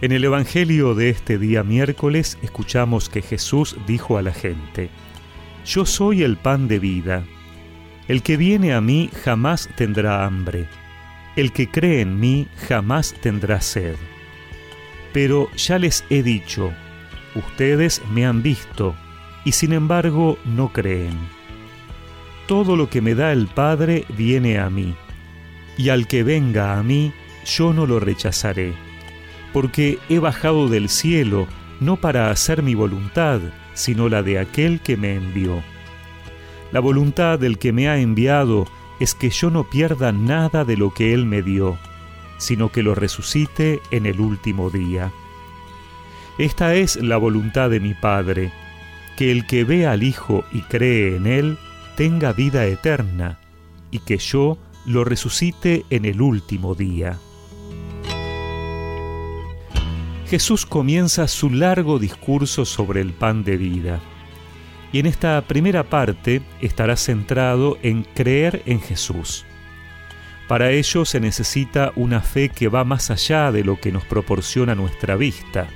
En el Evangelio de este día miércoles escuchamos que Jesús dijo a la gente, Yo soy el pan de vida. El que viene a mí jamás tendrá hambre. El que cree en mí jamás tendrá sed. Pero ya les he dicho, ustedes me han visto, y sin embargo no creen. Todo lo que me da el Padre viene a mí, y al que venga a mí, yo no lo rechazaré porque he bajado del cielo no para hacer mi voluntad, sino la de aquel que me envió. La voluntad del que me ha enviado es que yo no pierda nada de lo que Él me dio, sino que lo resucite en el último día. Esta es la voluntad de mi Padre, que el que ve al Hijo y cree en Él tenga vida eterna, y que yo lo resucite en el último día. Jesús comienza su largo discurso sobre el pan de vida. Y en esta primera parte estará centrado en creer en Jesús. Para ello se necesita una fe que va más allá de lo que nos proporciona nuestra vista.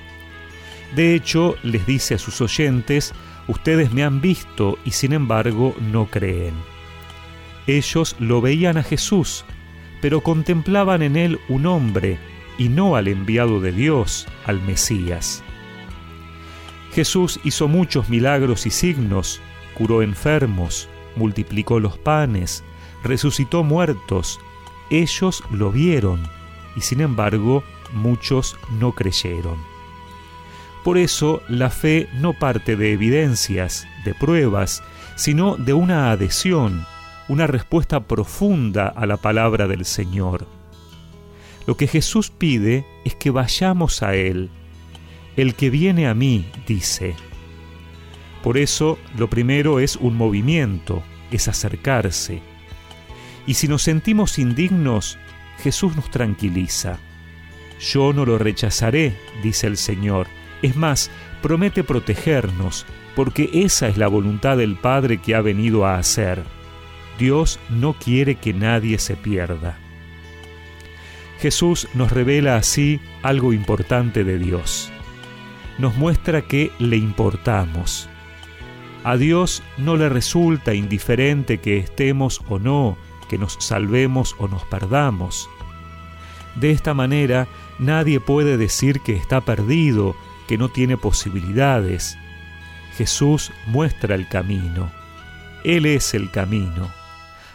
De hecho, les dice a sus oyentes, ustedes me han visto y sin embargo no creen. Ellos lo veían a Jesús, pero contemplaban en él un hombre y no al enviado de Dios, al Mesías. Jesús hizo muchos milagros y signos, curó enfermos, multiplicó los panes, resucitó muertos. Ellos lo vieron y sin embargo muchos no creyeron. Por eso la fe no parte de evidencias, de pruebas, sino de una adhesión, una respuesta profunda a la palabra del Señor. Lo que Jesús pide es que vayamos a Él. El que viene a mí, dice. Por eso lo primero es un movimiento, es acercarse. Y si nos sentimos indignos, Jesús nos tranquiliza. Yo no lo rechazaré, dice el Señor. Es más, promete protegernos, porque esa es la voluntad del Padre que ha venido a hacer. Dios no quiere que nadie se pierda. Jesús nos revela así algo importante de Dios. Nos muestra que le importamos. A Dios no le resulta indiferente que estemos o no, que nos salvemos o nos perdamos. De esta manera, nadie puede decir que está perdido, que no tiene posibilidades. Jesús muestra el camino. Él es el camino.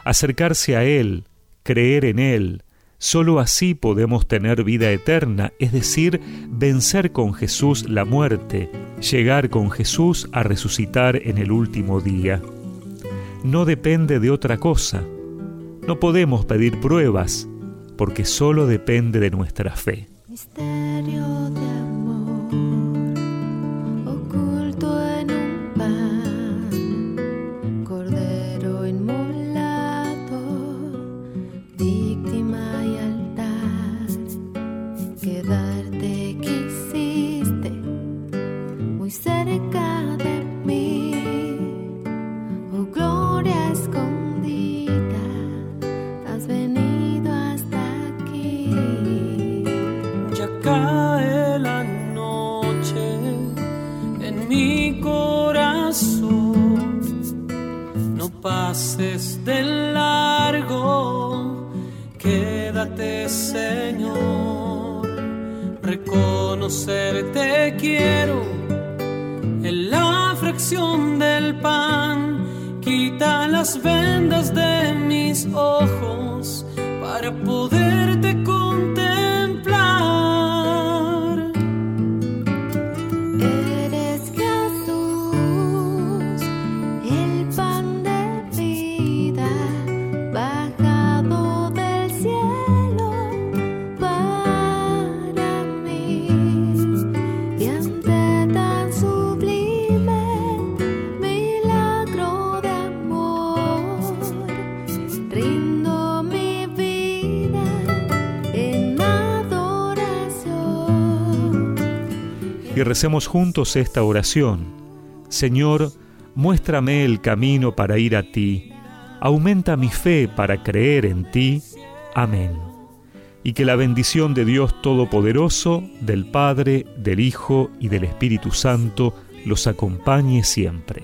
Acercarse a Él, creer en Él, Solo así podemos tener vida eterna, es decir, vencer con Jesús la muerte, llegar con Jesús a resucitar en el último día. No depende de otra cosa. No podemos pedir pruebas, porque solo depende de nuestra fe. Pases de largo, quédate Señor, reconocerte quiero. En la fracción del pan, quita las vendas de mis ojos para poderte y recemos juntos esta oración. Señor, muéstrame el camino para ir a ti, aumenta mi fe para creer en ti. Amén. y que la bendición de Dios Todopoderoso, del Padre, del Hijo y del Espíritu Santo los acompañe siempre.